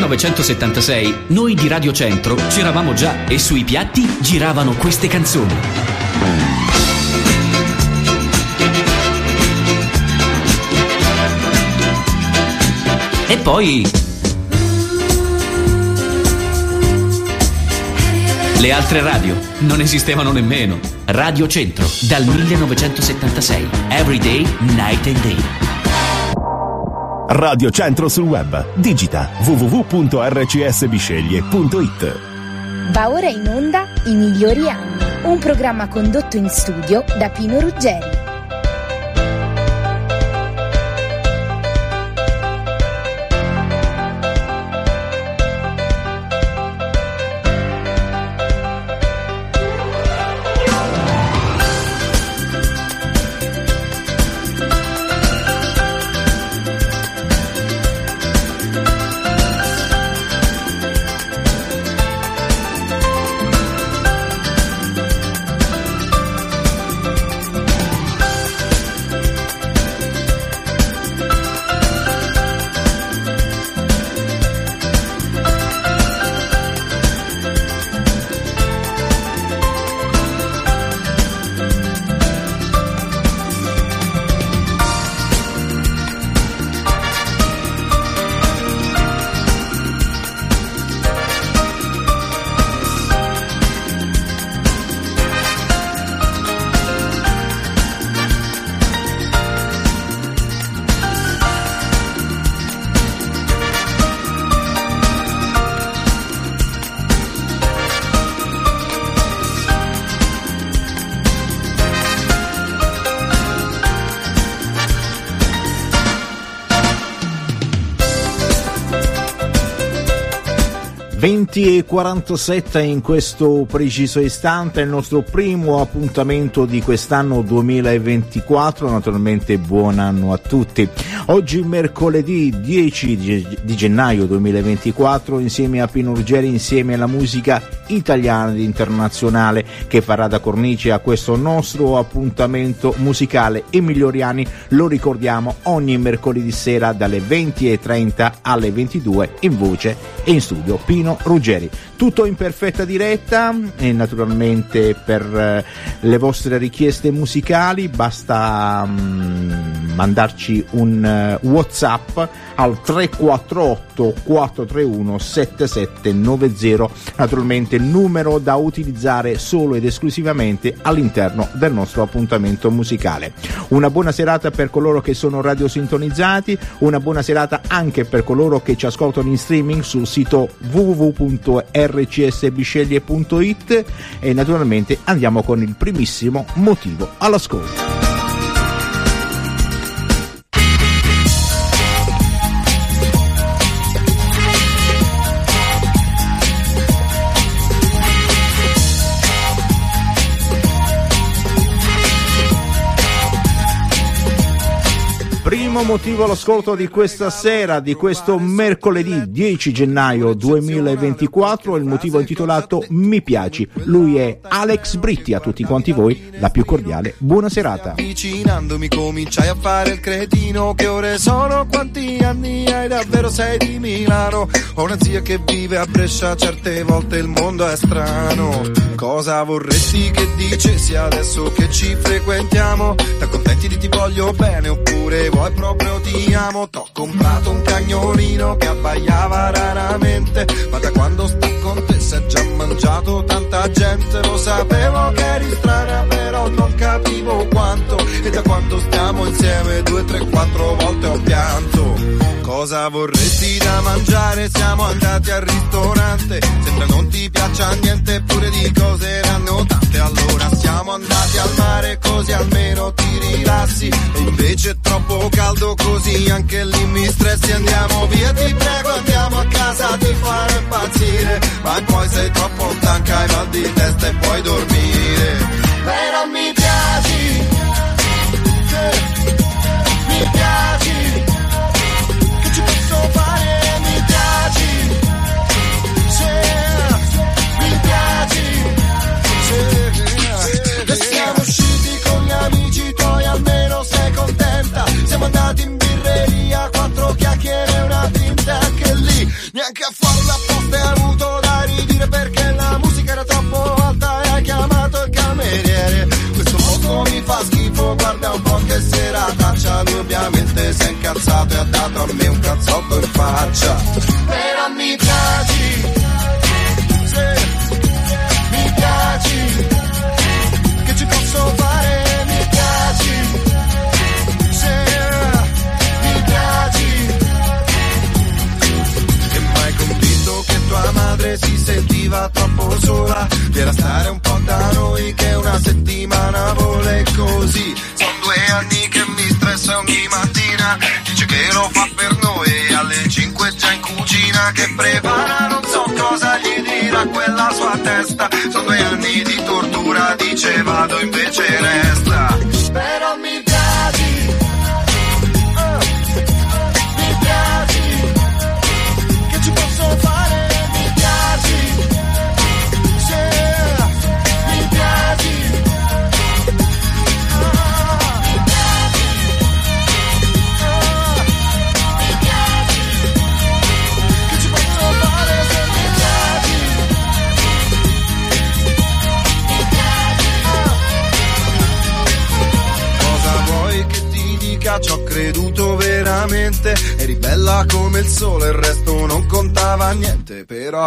1976 noi di Radio Centro c'eravamo già e sui piatti giravano queste canzoni. E poi... Le altre radio non esistevano nemmeno. Radio Centro, dal 1976. Everyday, night and day. Radio Centro sul web. Digita www.rcsbisceglie.it. Va ora in onda I migliori anni, un programma condotto in studio da Pino Ruggeri. E 47 in questo preciso istante, il nostro primo appuntamento di quest'anno 2024, naturalmente buon anno a tutti. Oggi mercoledì 10 di gennaio 2024 insieme a Pino Ruggeri, insieme alla musica italiana ed internazionale che farà da cornice a questo nostro appuntamento musicale emilioriani, lo ricordiamo ogni mercoledì sera dalle 20.30 alle 22 in voce e in studio Pino Ruggeri. Tutto in perfetta diretta e naturalmente per eh, le vostre richieste musicali basta um, mandarci un uh, WhatsApp al 348 431 7790 naturalmente numero da utilizzare solo ed esclusivamente all'interno del nostro appuntamento musicale. Una buona serata per coloro che sono radiosintonizzati una buona serata anche per coloro che ci ascoltano in streaming sul sito www.rcsbisceglie.it e naturalmente andiamo con il primissimo motivo all'ascolto primo motivo all'ascolto di questa sera, di questo mercoledì 10 gennaio 2024, il motivo intitolato Mi piaci. Lui è Alex Britti, a tutti quanti voi la più cordiale buona serata. Avvicinandomi cominciai a fare il cretino, che ore sono, quanti anni hai davvero sei di Milano? Ho una zia che vive a Brescia, certe volte il mondo è strano. Cosa vorresti che dicessi adesso che ci frequentiamo? T'accontenti di ti voglio bene oppure vuoi? vuoi proprio ti amo. T'ho comprato un cagnolino che abbaiava raramente Ma da quando sta con te si è già mangiato tanta gente. Lo sapevo che eri strana però non capivo quanto E da quando stiamo insieme due, tre, quattro volte ho pianto. Cosa vorresti da mangiare? Siamo andati al ristorante. Sembra non ti piaccia niente pure di cose erano tante. Allora siamo andati al mare così almeno ti rilassi. E invece è troppo caldo così anche lì mi stressi. Andiamo via ti prego andiamo a casa ti fare impazzire. Ma poi sei troppo stanca hai mal di testa e puoi dormire Però mi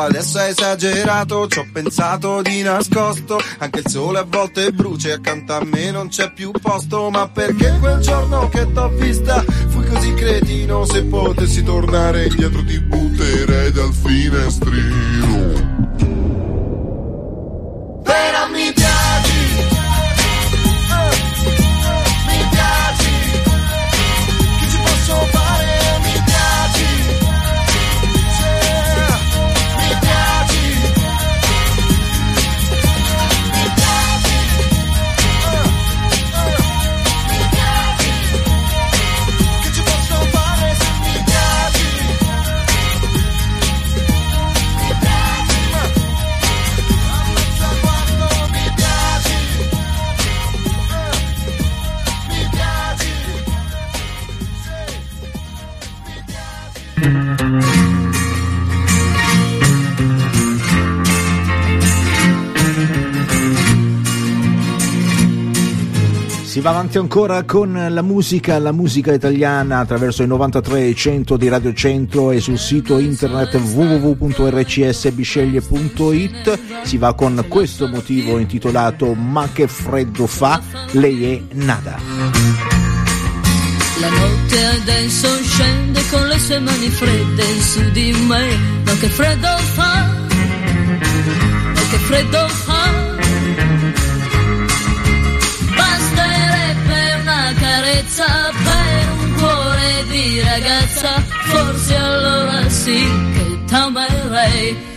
adesso hai esagerato, ci ho pensato di nascosto. Anche il sole a volte brucia e accanto a me non c'è più posto. Ma perché quel giorno che t'ho vista fui così cretino? Se potessi tornare indietro ti butterei dal finestrino. Va avanti ancora con la musica, la musica italiana attraverso i 93 100 di Radio Centro e sul sito internet www.rcsbisceglie.it. Si va con questo motivo intitolato Ma che freddo fa, lei è nada. La notte adesso scende con le sue mani fredde su di me, ma che freddo fa, ma che freddo fa. Carezza per un cuore di ragazza, forse allora sì che t'amerei.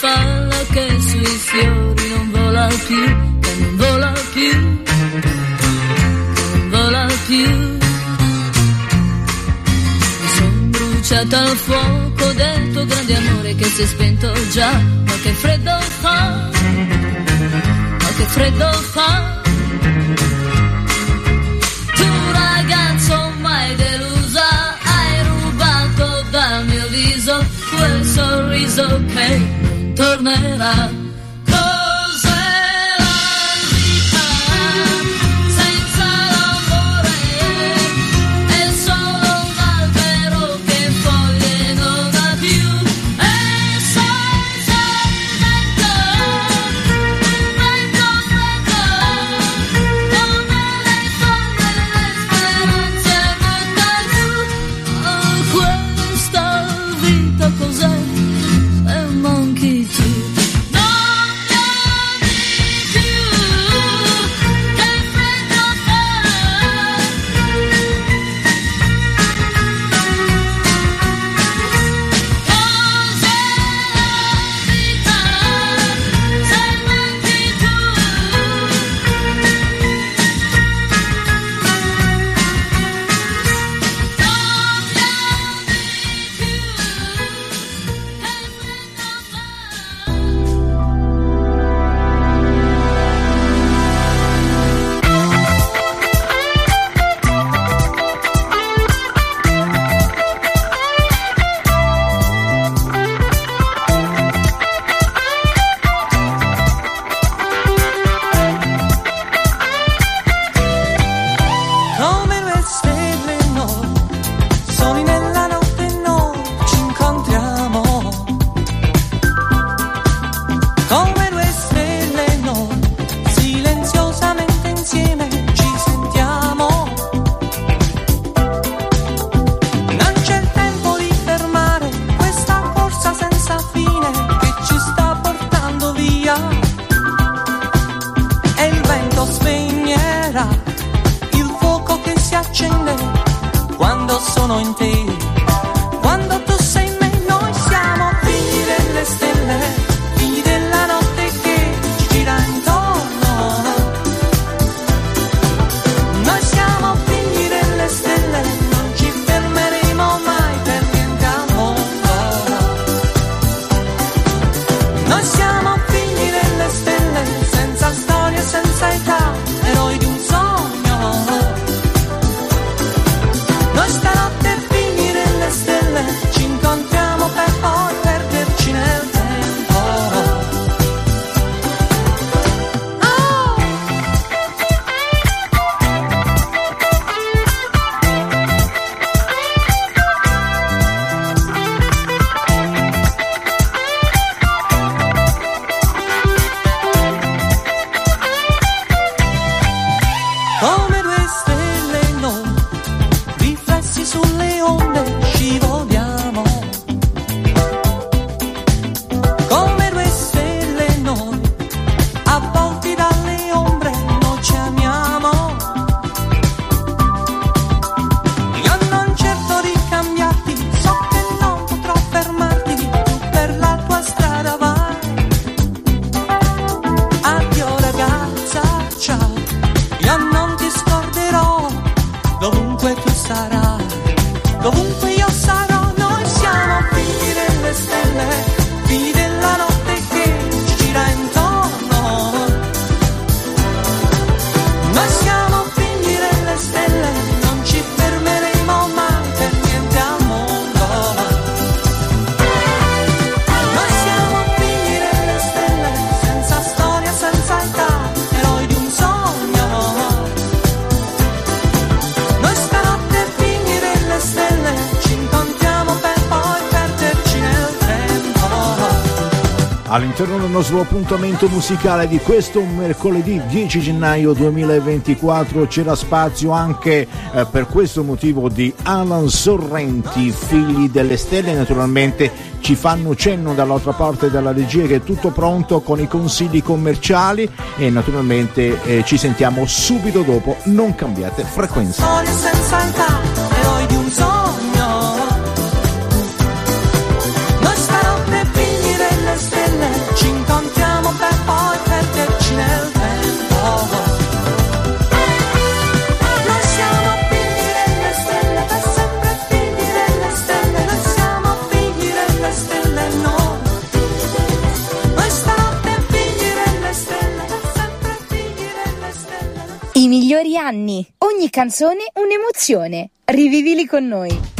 Farfalla che sui fiori non vola più, che non vola più, che non vola più. Mi son bruciata al fuoco del tuo grande amore che si è spento già, ma che freddo fa, ma che freddo fa. Tu ragazzo mai delusa, hai rubato dal mio viso quel sorriso che non tornerà. nostro appuntamento musicale di questo mercoledì 10 gennaio 2024 c'era spazio anche eh, per questo motivo di Alan Sorrenti, figli delle stelle. Naturalmente ci fanno cenno dall'altra parte della regia che è tutto pronto con i consigli commerciali. E naturalmente eh, ci sentiamo subito dopo, non cambiate frequenza. migliori. Ogni canzone un'emozione. Rivivili con noi.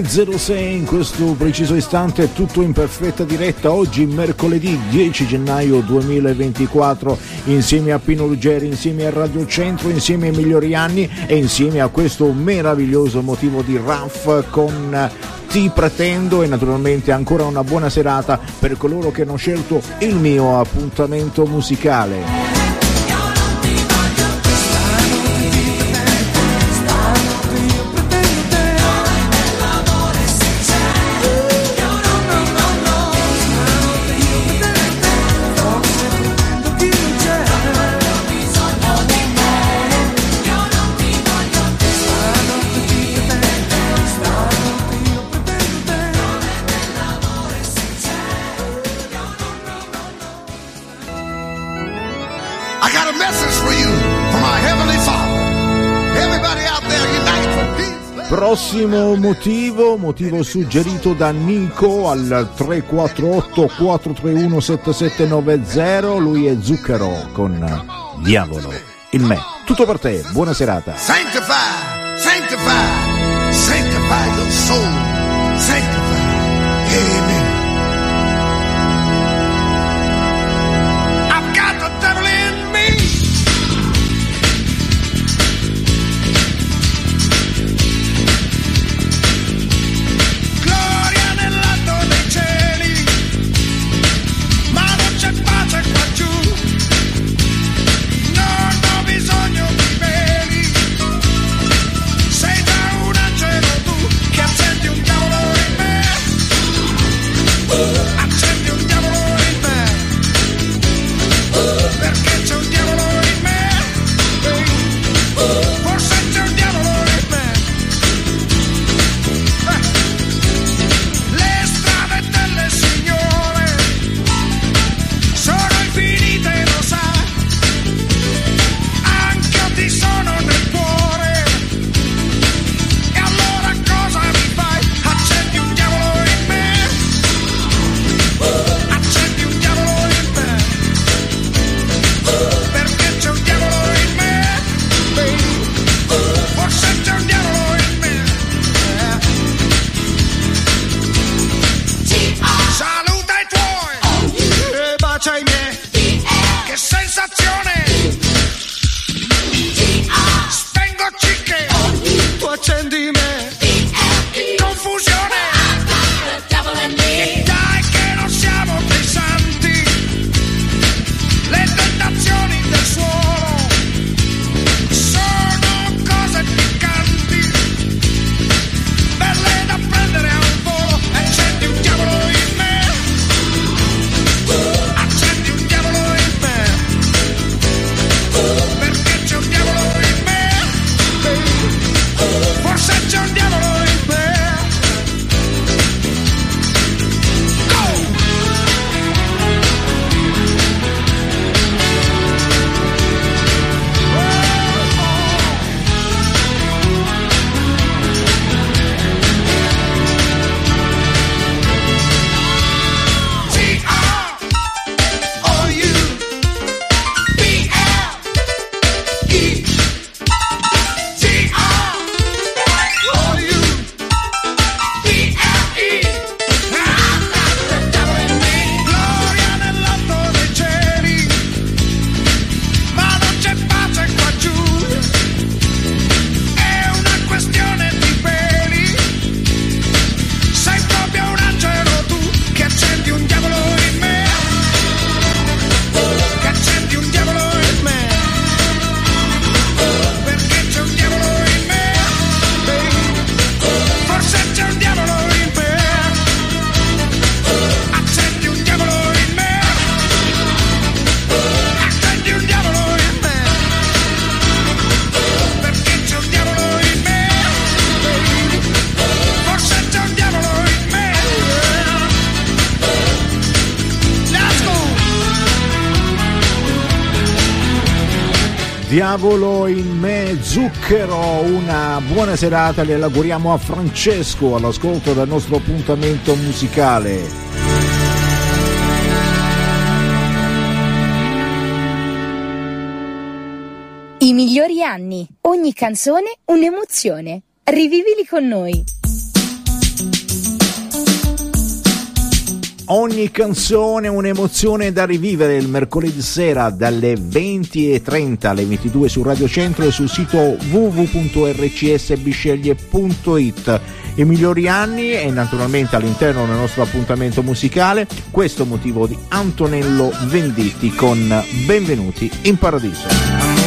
21.06 in questo preciso istante, tutto in perfetta diretta. Oggi, mercoledì 10 gennaio 2024, insieme a Pino Ruggeri, insieme a Radio Centro, insieme ai migliori anni e insieme a questo meraviglioso motivo di RAF con Ti pretendo e naturalmente ancora una buona serata per coloro che hanno scelto il mio appuntamento musicale. Prossimo motivo, motivo suggerito da Nico al 348 431 7790, lui è Zucchero con Diavolo, il me. Tutto per te, buona serata. Sanctify, sanctify Oh. Diavolo in me, zucchero, una buona serata le auguriamo a Francesco all'ascolto del nostro appuntamento musicale. I migliori anni, ogni canzone un'emozione. Rivivili con noi. Ogni canzone un'emozione da rivivere il mercoledì sera dalle 20.30 alle 22 su Radio Centro e sul sito www.rcsbisceglie.it. I migliori anni e naturalmente all'interno del nostro appuntamento musicale questo motivo di Antonello Venditti con Benvenuti in Paradiso.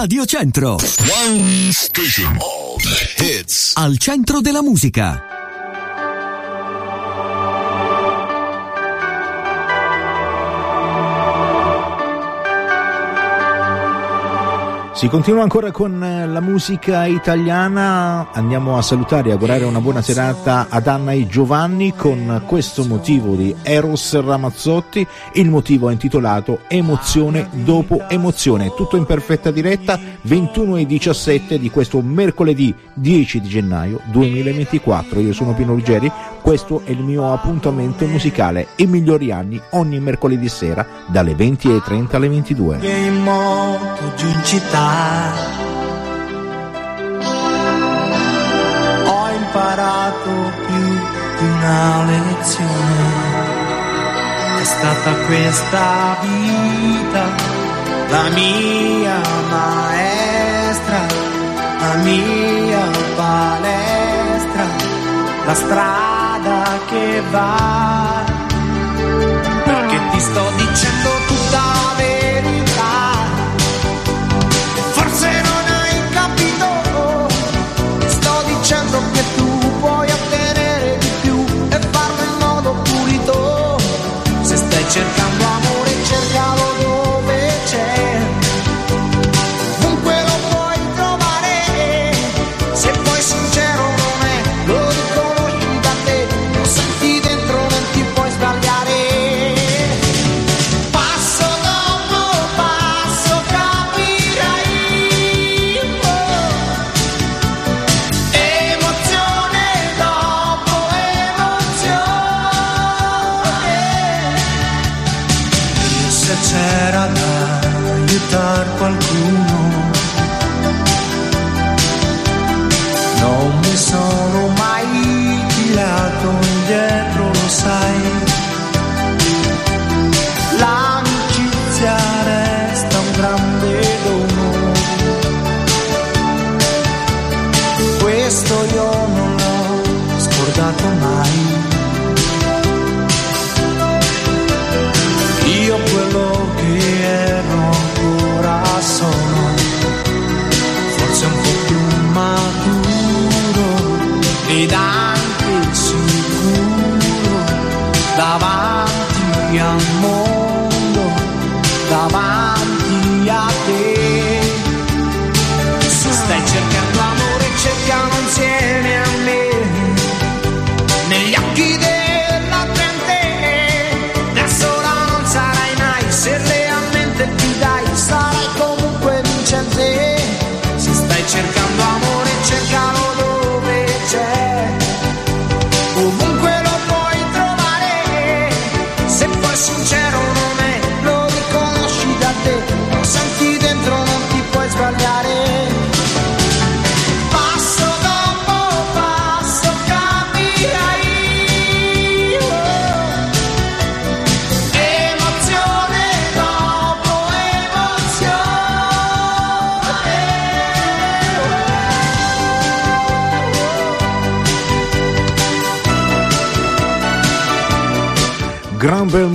Radio Centro. One station, all the hits. Al centro della musica. Si continua ancora con eh, la musica italiana, andiamo a salutare e augurare una buona serata ad Anna e Giovanni con questo motivo di Eros Ramazzotti, il motivo è intitolato Emozione dopo emozione, tutto in perfetta diretta 21 e 17 di questo mercoledì 10 di gennaio 2024. Io sono Pino Ruggeri, questo è il mio appuntamento musicale, i migliori anni ogni mercoledì sera dalle 20.30 alle 22. Città ho imparato più di una lezione. È stata questa vita la mia maestra la mia palestra la strada che va. Perché ti sto dicendo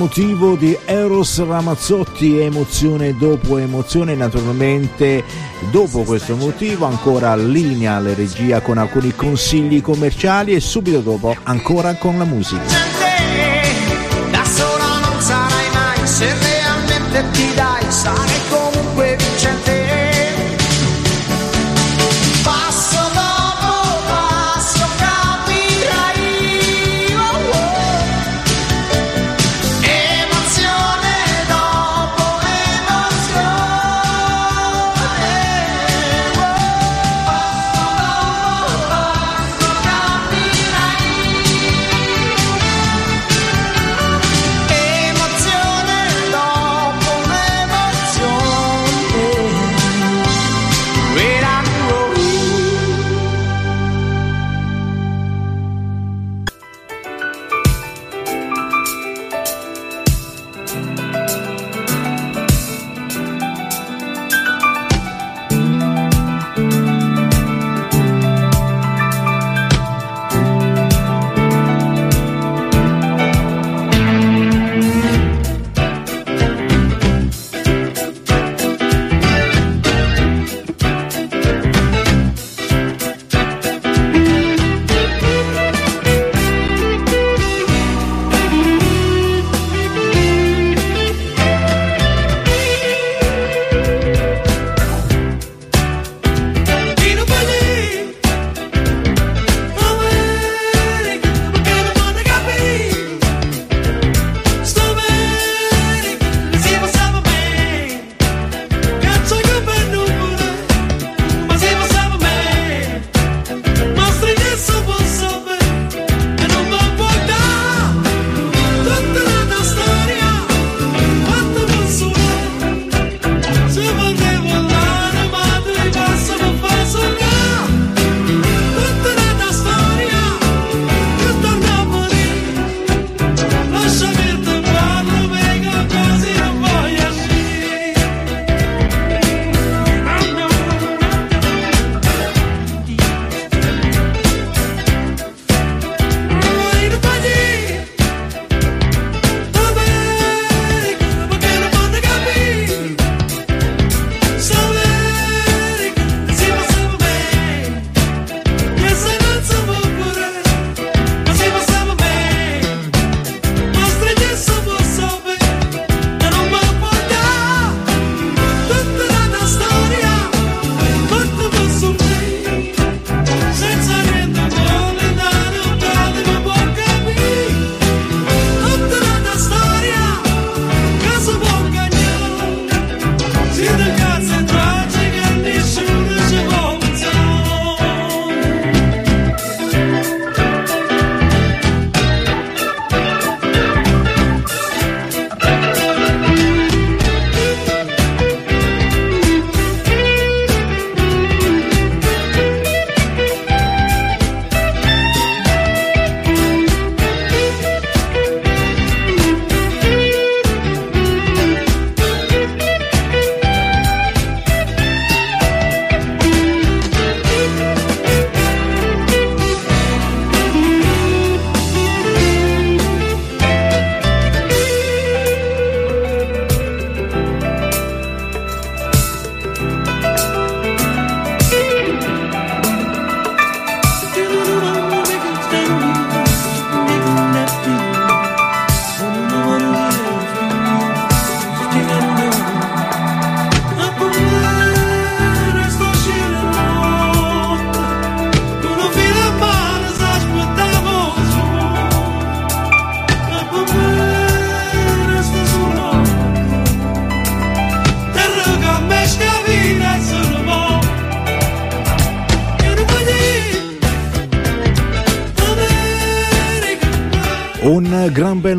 Gran bel motivo di Eros Ramazzotti, emozione dopo emozione, naturalmente dopo questo motivo ancora linea alle regia con alcuni consigli commerciali e subito dopo ancora con la musica.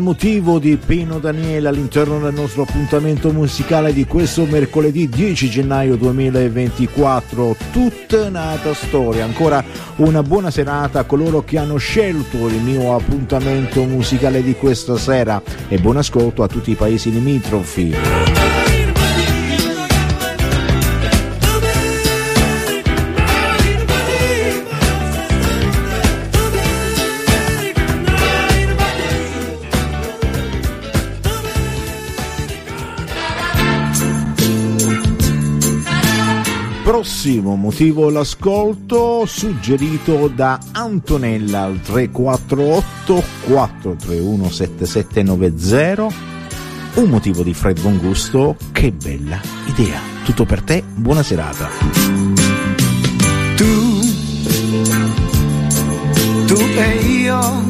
Motivo di Pino Daniele all'interno del nostro appuntamento musicale di questo mercoledì 10 gennaio 2024. Tutta nata storia. Ancora una buona serata a coloro che hanno scelto il mio appuntamento musicale di questa sera e buon ascolto a tutti i paesi limitrofi. Prossimo motivo l'ascolto suggerito da Antonella al 348 431 7790 un motivo di Fred Buon Gusto che bella idea. Tutto per te buona serata. Tu tu e io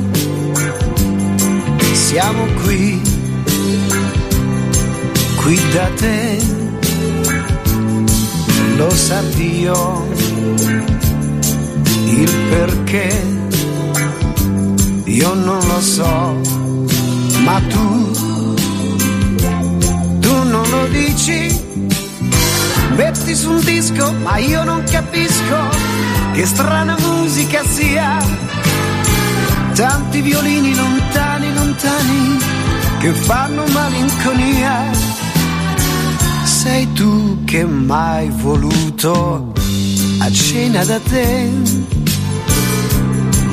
siamo qui qui da te lo sa Dio il perché, io non lo so, ma tu, tu non lo dici, metti su un disco, ma io non capisco che strana musica sia, tanti violini lontani, lontani, che fanno malinconia sei tu che mai voluto a cena da te,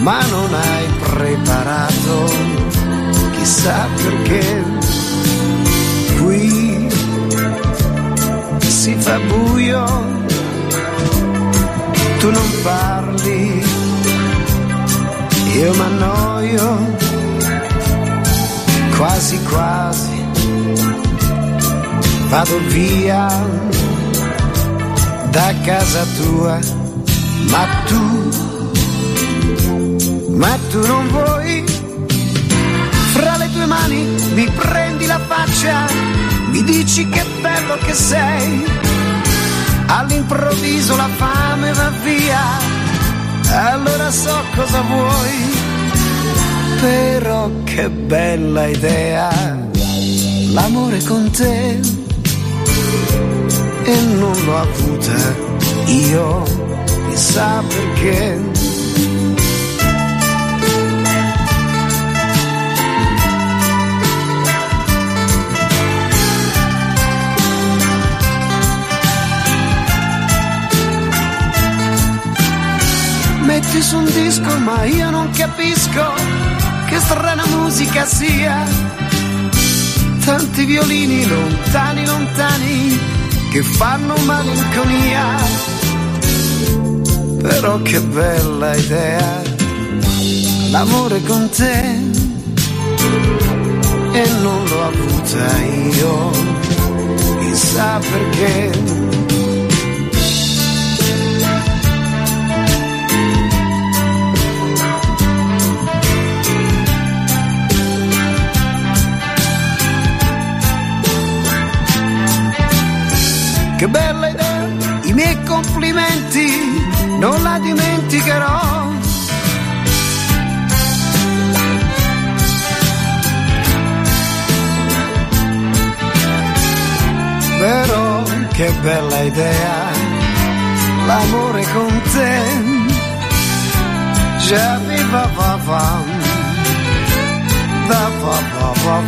ma non hai preparato chissà perché. Qui si fa buio, tu non parli, io m'annoio, quasi quasi vado via da casa tua, ma tu, ma tu non vuoi, fra le tue mani mi prendi la faccia, mi dici che bello che sei, all'improvviso la fame va via, allora so cosa vuoi, però che bella idea, l'amore con te e non l'ho avuta io, chissà perché. Metti su un disco ma io non capisco che strana musica sia. Tanti violini lontani, lontani che fanno malinconia. Però che bella idea, l'amore con te, e non l'ho avuta io, chissà perché. Che bella idea, i miei complimenti non la dimenticherò. Però che bella idea, l'amore con te. Già viva va va, da va va va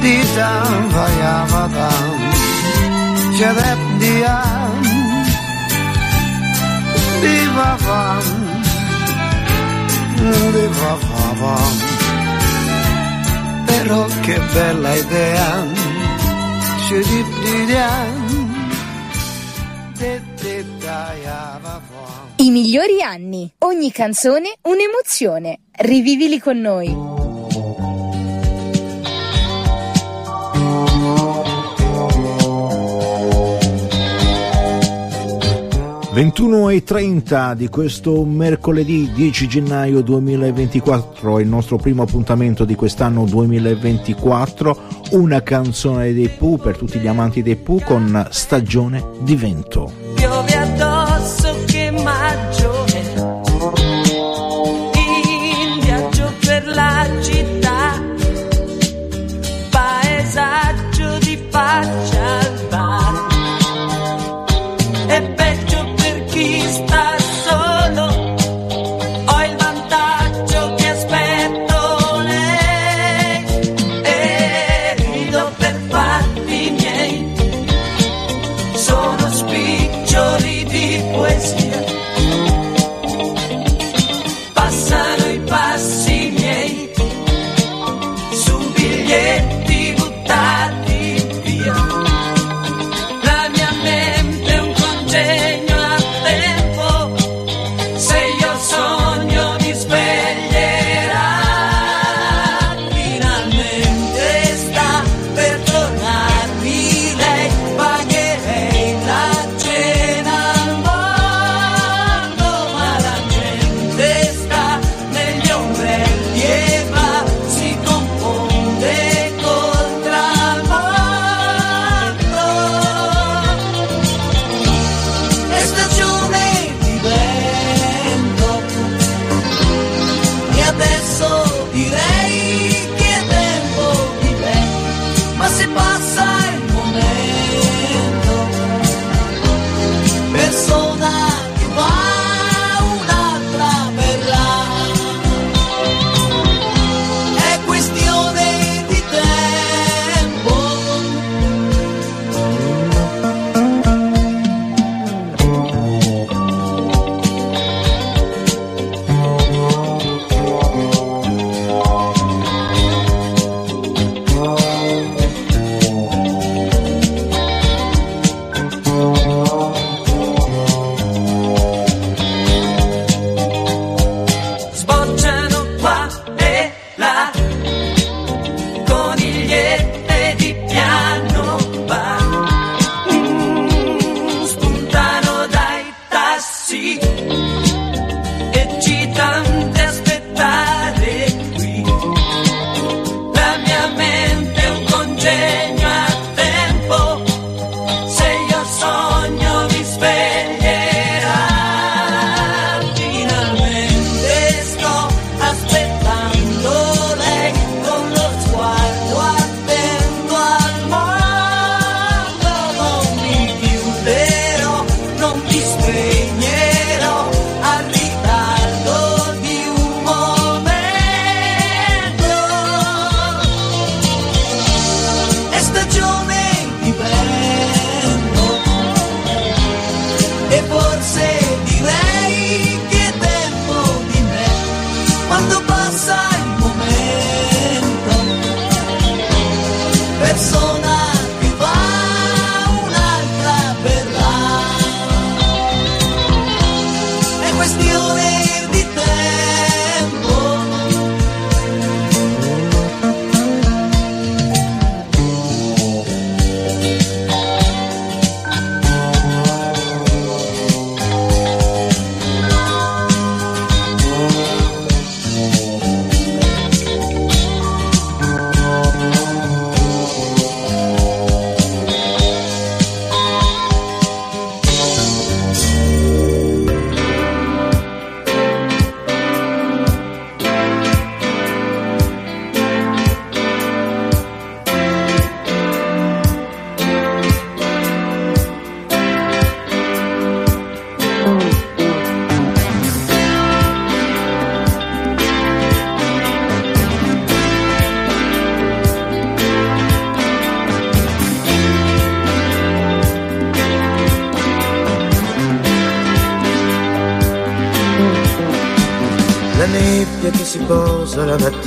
di da va va da cedep diam di vavam di vavam però che bella idea cedip diam I migliori anni. Ogni canzone un'emozione. Rivivili con noi. 21.30 di questo mercoledì 10 gennaio 2024, il nostro primo appuntamento di quest'anno 2024, una canzone dei Pooh per tutti gli amanti dei Pooh con Stagione di vento. yeah.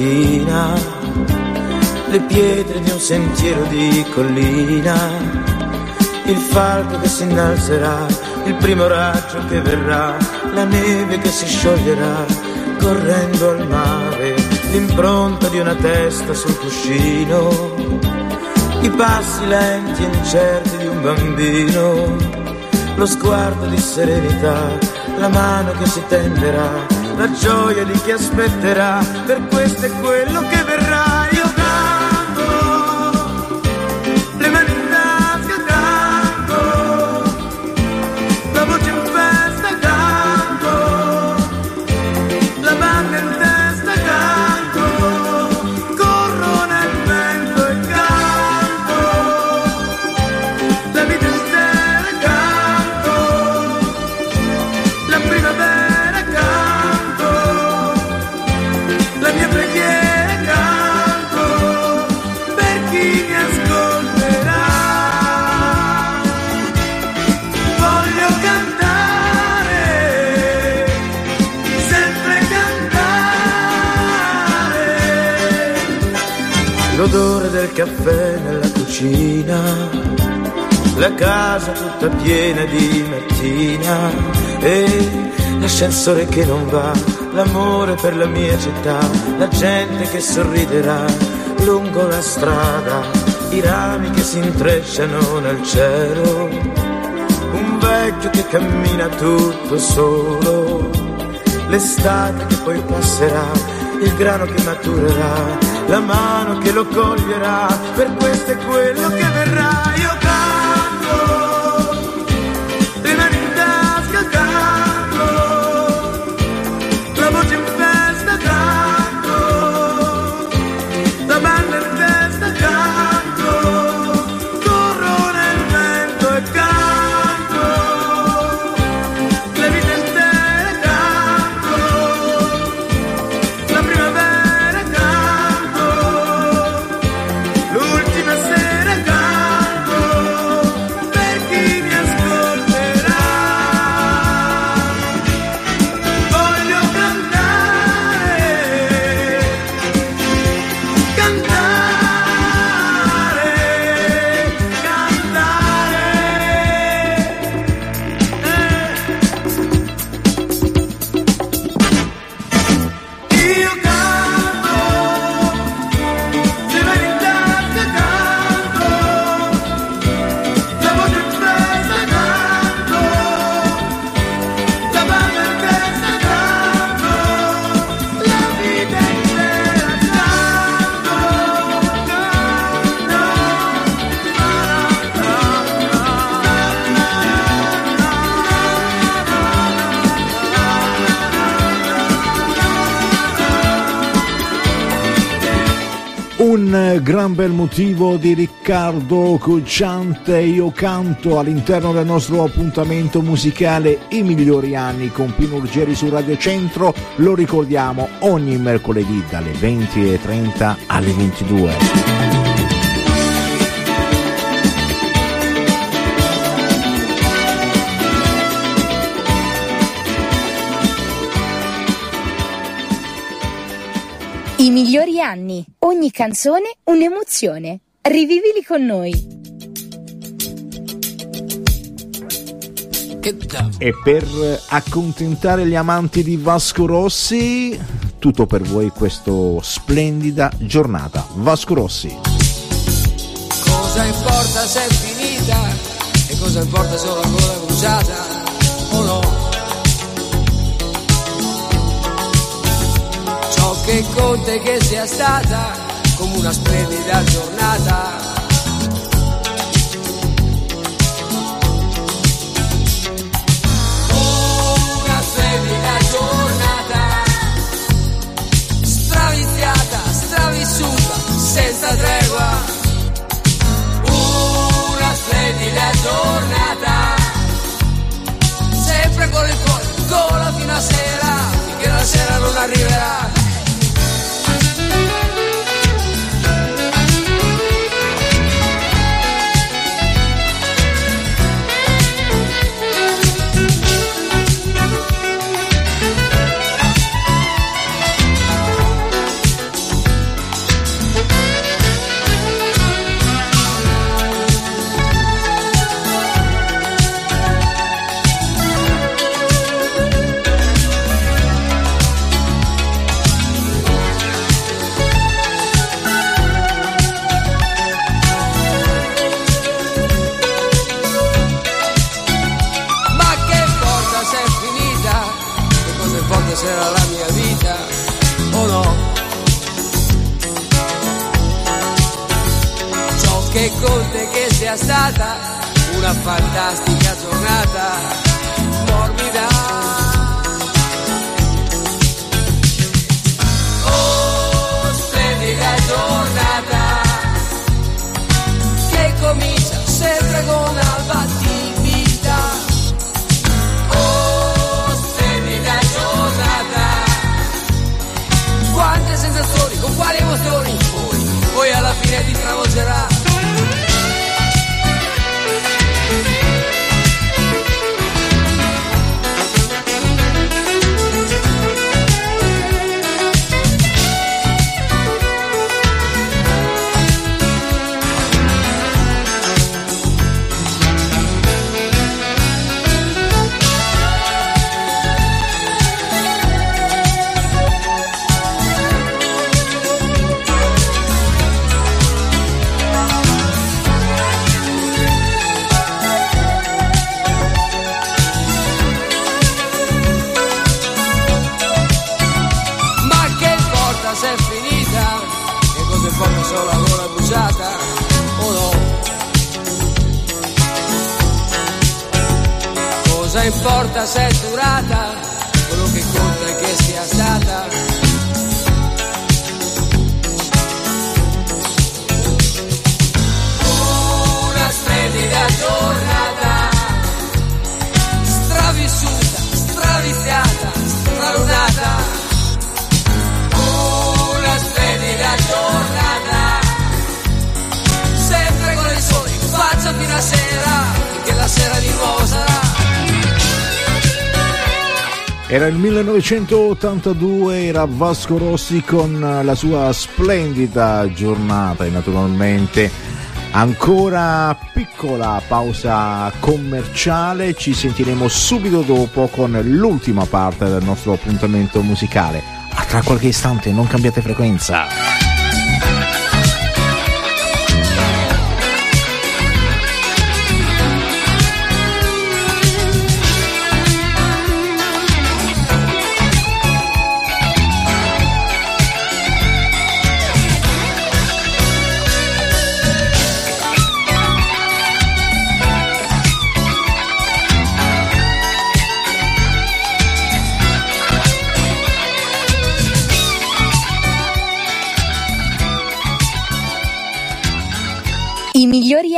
Mattina, le pietre di un sentiero di collina, il falco che si innalzerà, il primo raggio che verrà, la neve che si scioglierà correndo al mare, l'impronta di una testa sul cuscino, i passi lenti e incerti di un bambino, lo sguardo di serenità, la mano che si tenderà, la gioia di chi aspetterà, per questo è quello che verrà. Casa tutta piena di mattina e l'ascensore che non va, l'amore per la mia città, la gente che sorriderà lungo la strada, i rami che si intrecciano nel cielo, un vecchio che cammina tutto solo, l'estate che poi passerà, il grano che maturerà, la mano che lo coglierà, per questo è quello che verrà. Io Un gran bel motivo di Riccardo Cocciante, io canto all'interno del nostro appuntamento musicale I migliori anni con Pino Ruggeri su Radio Centro, lo ricordiamo ogni mercoledì dalle 20.30 alle 22. Anni, ogni canzone un'emozione. Rivivili con noi. E per accontentare gli amanti di Vasco Rossi, tutto per voi questa splendida giornata. Vasco Rossi. Cosa importa se è finita e cosa importa se ho gola bruciata che conta è che sia stata come una splendida giornata. Una splendida giornata, straviziata, stravissuta, senza tregua. Una splendida giornata, sempre con il cuore, gola fino a sera, finché la sera non arriverà. Sia stata una fantastica giornata morbida. Oh, splendida giornata che comincia sempre con alba timida. Oh, splendida giornata Quante sensazioni, con quali emozioni Poi, poi alla fine ti travolgerà importa se è durata? Quello che conta è che sia stata. Una splendida giornata, stravissuta, straviziata, stralunata. Una splendida giornata Sempre con il sole in faccia fino a sera Era il 1982, era Vasco Rossi con la sua splendida giornata e naturalmente ancora piccola pausa commerciale, ci sentiremo subito dopo con l'ultima parte del nostro appuntamento musicale. A tra qualche istante, non cambiate frequenza.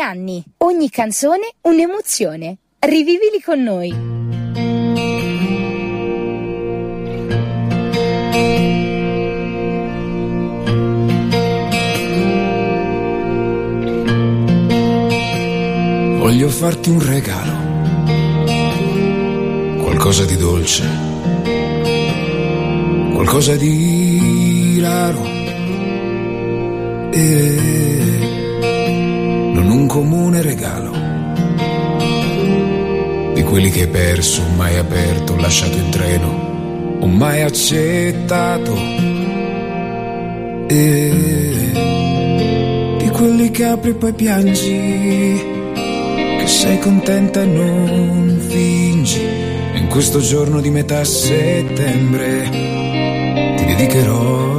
Anni, ogni canzone un'emozione. Rivivili con noi. Voglio farti un regalo, qualcosa di dolce, qualcosa di raro, E non un comune regalo di quelli che hai perso, mai aperto, lasciato in treno, o mai accettato. E di quelli che apri e poi piangi, che sei contenta e non fingi. E in questo giorno di metà settembre ti dedicherò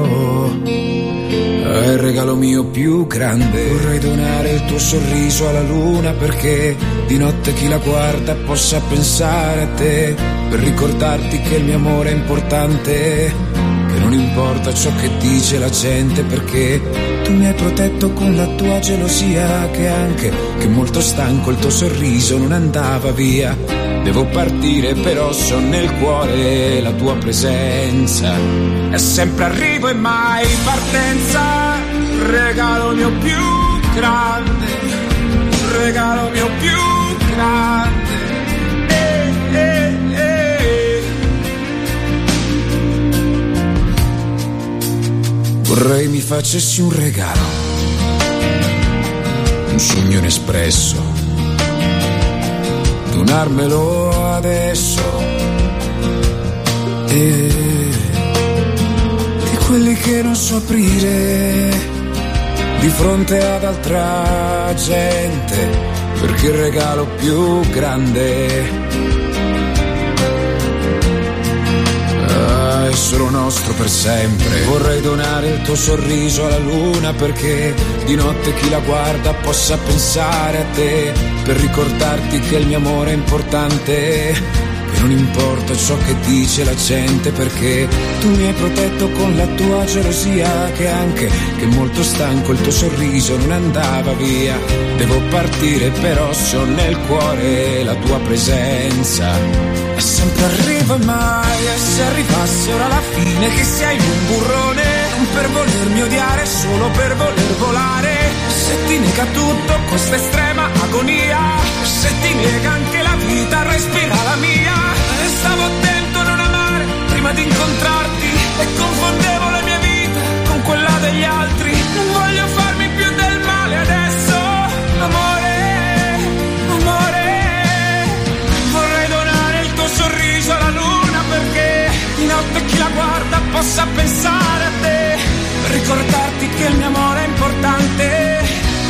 è il regalo mio più grande. Vorrei donare il tuo sorriso alla luna perché di notte chi la guarda possa pensare a te. Per ricordarti che il mio amore è importante. Che non importa ciò che dice la gente perché tu mi hai protetto con la tua gelosia. Che anche che molto stanco il tuo sorriso non andava via. Devo partire però so nel cuore la tua presenza. È sempre arrivo e mai partenza. Regalo mio più grande. Regalo mio più grande. Eh, eh, eh. Vorrei mi facessi un regalo. Un sogno inespresso donarmelo adesso. E di quelli che non so aprire di fronte ad altra gente, perché il regalo più grande è solo nostro per sempre. Vorrei donare il tuo sorriso alla luna perché di notte chi la guarda possa pensare a te, per ricordarti che il mio amore è importante. Che non importa ciò che dice la gente perché tu mi hai protetto con la tua gelosia che anche che molto stanco il tuo sorriso non andava via. Devo partire però so nel cuore la tua presenza. E sempre arrivo e mai e se arrivasse ora la fine che sei un burrone non per volermi odiare solo per voler volare. Se ti nega tutto questa estrema agonia, se ti nega anche la respira la mia. Stavo attento a non amare prima di incontrarti e confondevo la mia vita con quella degli altri. Non voglio farmi più del male adesso, amore, amore. Vorrei donare il tuo sorriso alla luna perché di notte chi la guarda possa pensare a te. Ricordarti che il mio amore è importante,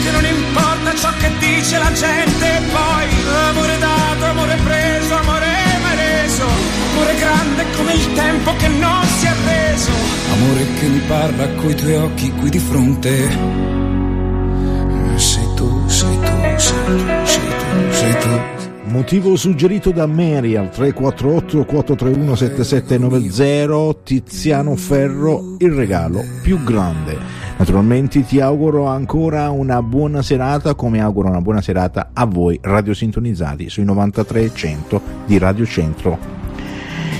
che non importa ciò che dice la gente. Poi amore dato, amore preso, amore mai reso. Amore grande come il tempo che non si è arreso. Amore che mi parla coi tuoi occhi qui di fronte. Sei tu, sei tu, sei tu, sei tu, sei tu. Motivo suggerito da Mary al 348 431 7790 Tiziano Ferro, il regalo più grande. Naturalmente ti auguro ancora una buona serata come auguro una buona serata a voi radiosintonizzati sui 93.100 di Radio Centro.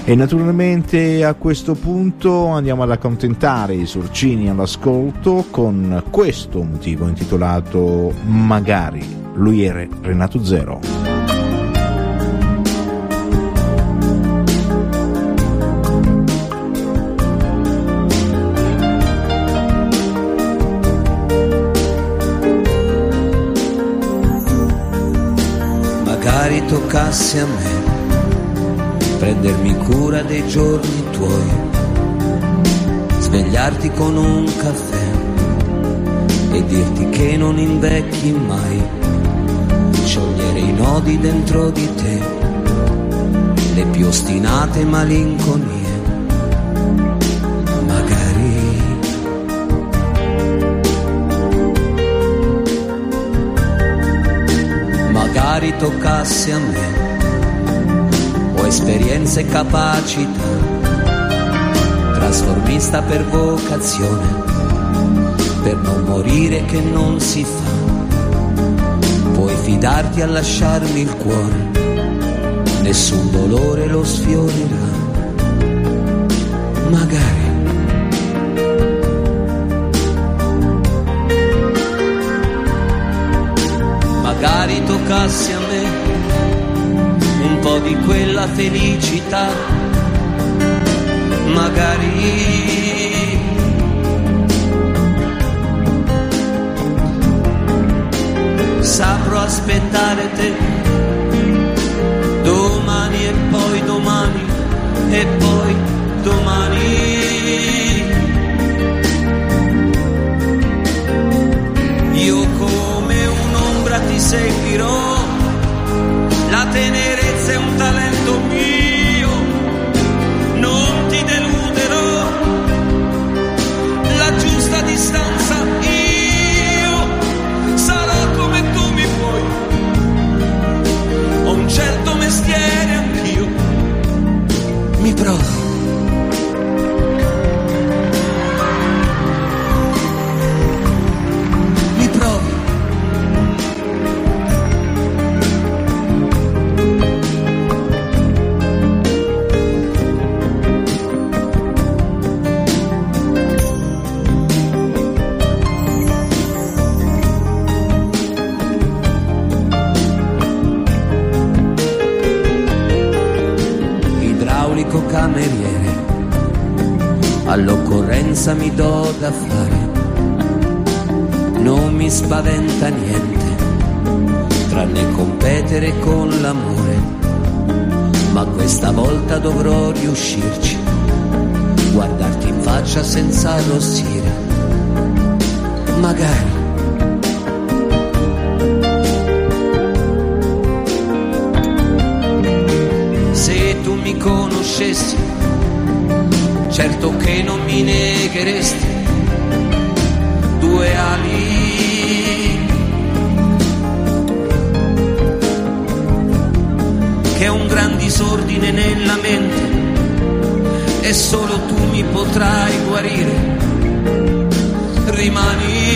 E naturalmente a questo punto andiamo ad accontentare i sorcini all'ascolto con questo motivo intitolato Magari. Lui era Renato Zero. Magari toccasse a me prendermi cura dei giorni tuoi, svegliarti con un caffè e dirti che non invecchi mai, sciogliere i nodi dentro di te, le più ostinate malinconie. Magari toccasse a me o esperienze e capacità, trasformista per vocazione, per non morire che non si fa, puoi fidarti a lasciarmi il cuore, nessun dolore lo sfiorerà, magari. magari toccassi a me un po' di quella felicità, magari. Saprò aspettare te domani e poi domani e poi domani. Seguirò, la tenerezza cameriere, all'occorrenza mi do da fare. Non mi spaventa niente, tranne competere con l'amore, ma questa volta dovrò riuscirci, guardarti in faccia senza arrossire, magari. Conoscessi, certo che non mi negheresti due ali. Che un gran disordine nella mente e solo tu mi potrai guarire. Rimani.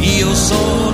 Io sono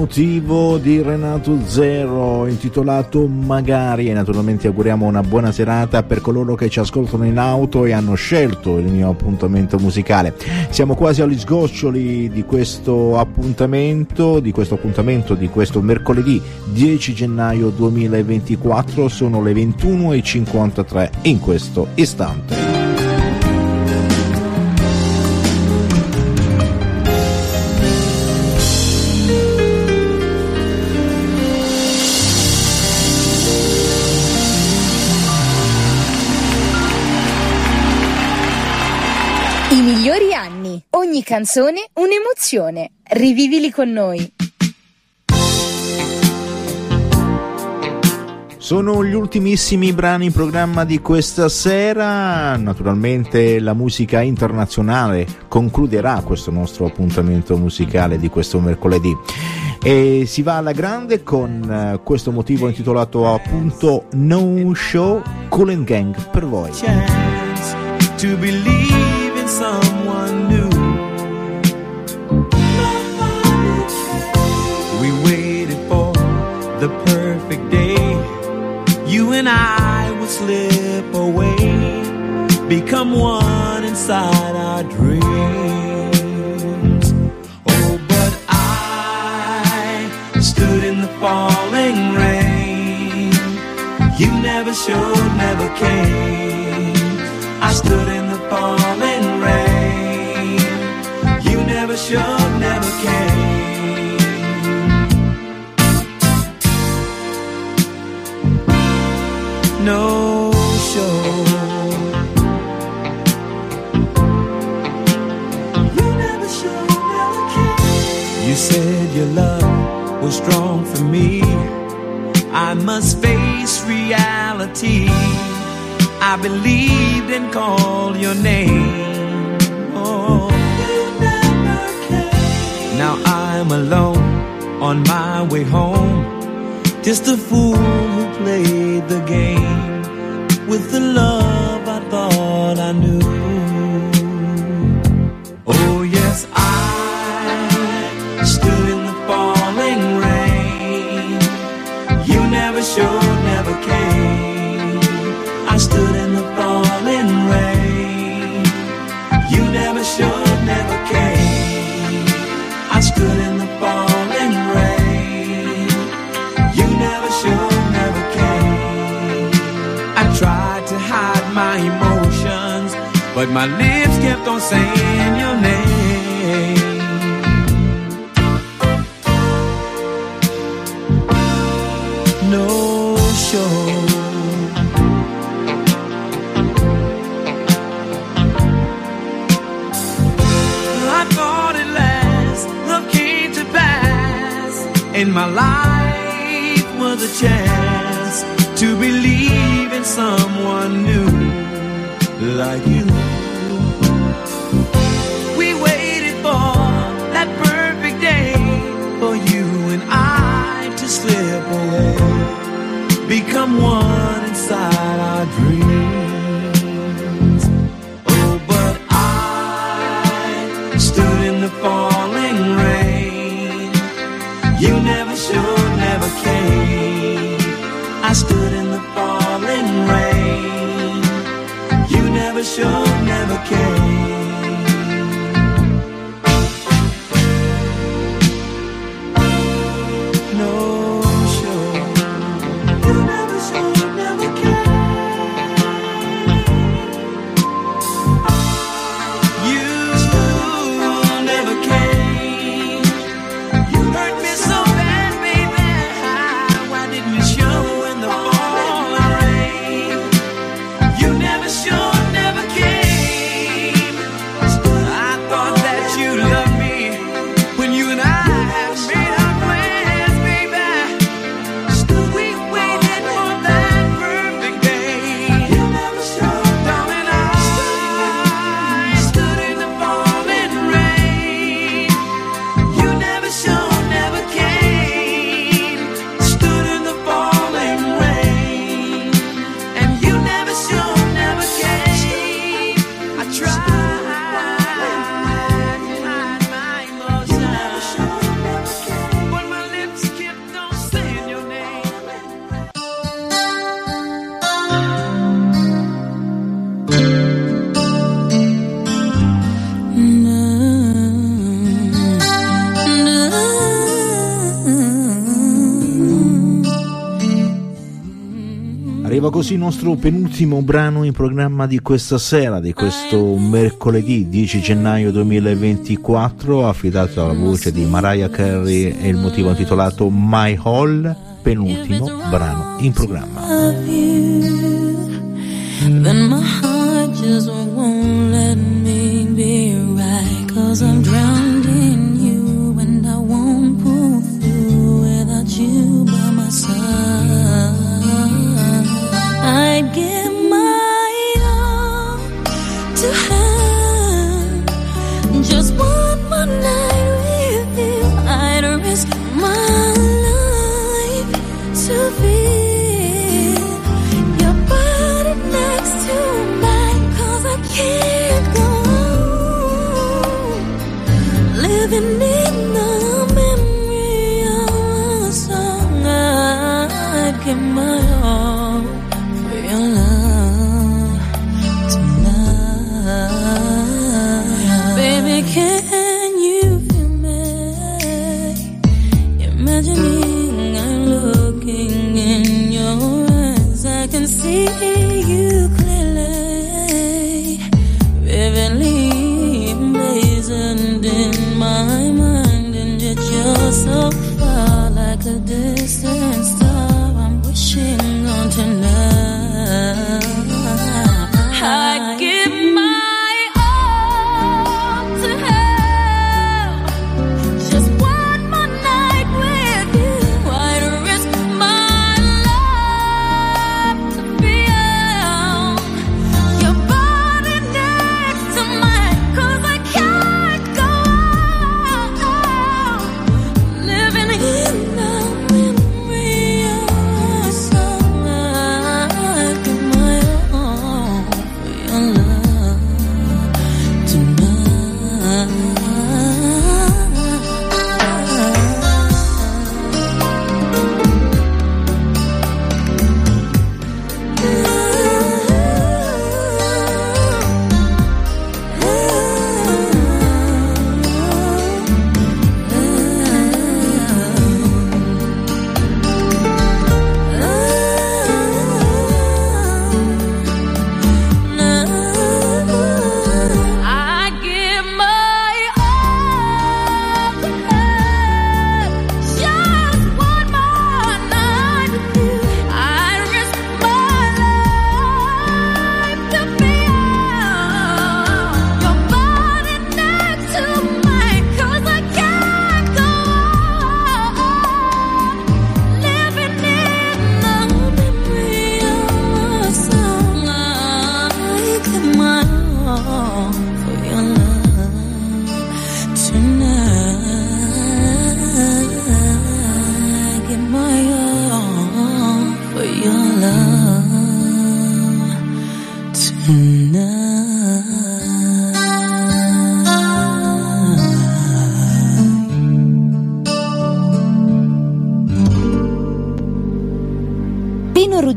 Motivo di Renato Zero intitolato Magari e naturalmente auguriamo una buona serata per coloro che ci ascoltano in auto e hanno scelto il mio appuntamento musicale. Siamo quasi agli sgoccioli di questo appuntamento, di questo appuntamento di questo mercoledì 10 gennaio 2024, sono le 21.53 in questo istante. Ogni canzone un'emozione. Rivivili con noi. Sono gli ultimissimi brani in programma di questa sera, naturalmente la musica internazionale concluderà questo nostro appuntamento musicale di questo mercoledì e si va alla grande con eh, questo motivo intitolato appunto No Show Cool Gang per voi. I would slip away, become one inside our dreams. Oh, but I stood in the falling rain. You never showed, never came. I must face reality. I believed and called your name. Oh. You never came. Now I'm alone on my way home. Just a fool who played the game with the love I thought I knew. But my lips kept on saying your name. No show. I thought it last, love came to pass, and my life was a chance to believe in someone new like you. away, become one inside our dreams. Oh, but I stood in the falling rain. You never showed, never came. I stood in the falling rain. You never showed, never came. il nostro penultimo brano in programma di questa sera, di questo mercoledì 10 gennaio 2024, affidato alla voce di Mariah Carey e il motivo intitolato My Hall, penultimo brano in programma.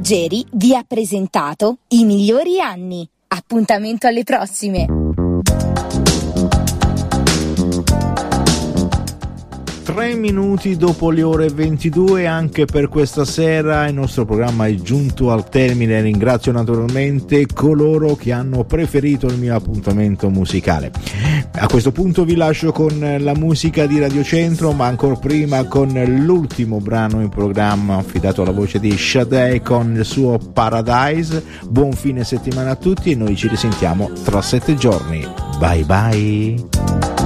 Ruggeri vi ha presentato i migliori anni. Appuntamento alle prossime! Tre minuti dopo le ore 22 anche per questa sera il nostro programma è giunto al termine. Ringrazio naturalmente coloro che hanno preferito il mio appuntamento musicale. A questo punto vi lascio con la musica di Radio Centro, ma ancora prima con l'ultimo brano in programma affidato alla voce di Sade con il suo Paradise. Buon fine settimana a tutti e noi ci risentiamo tra sette giorni. Bye bye.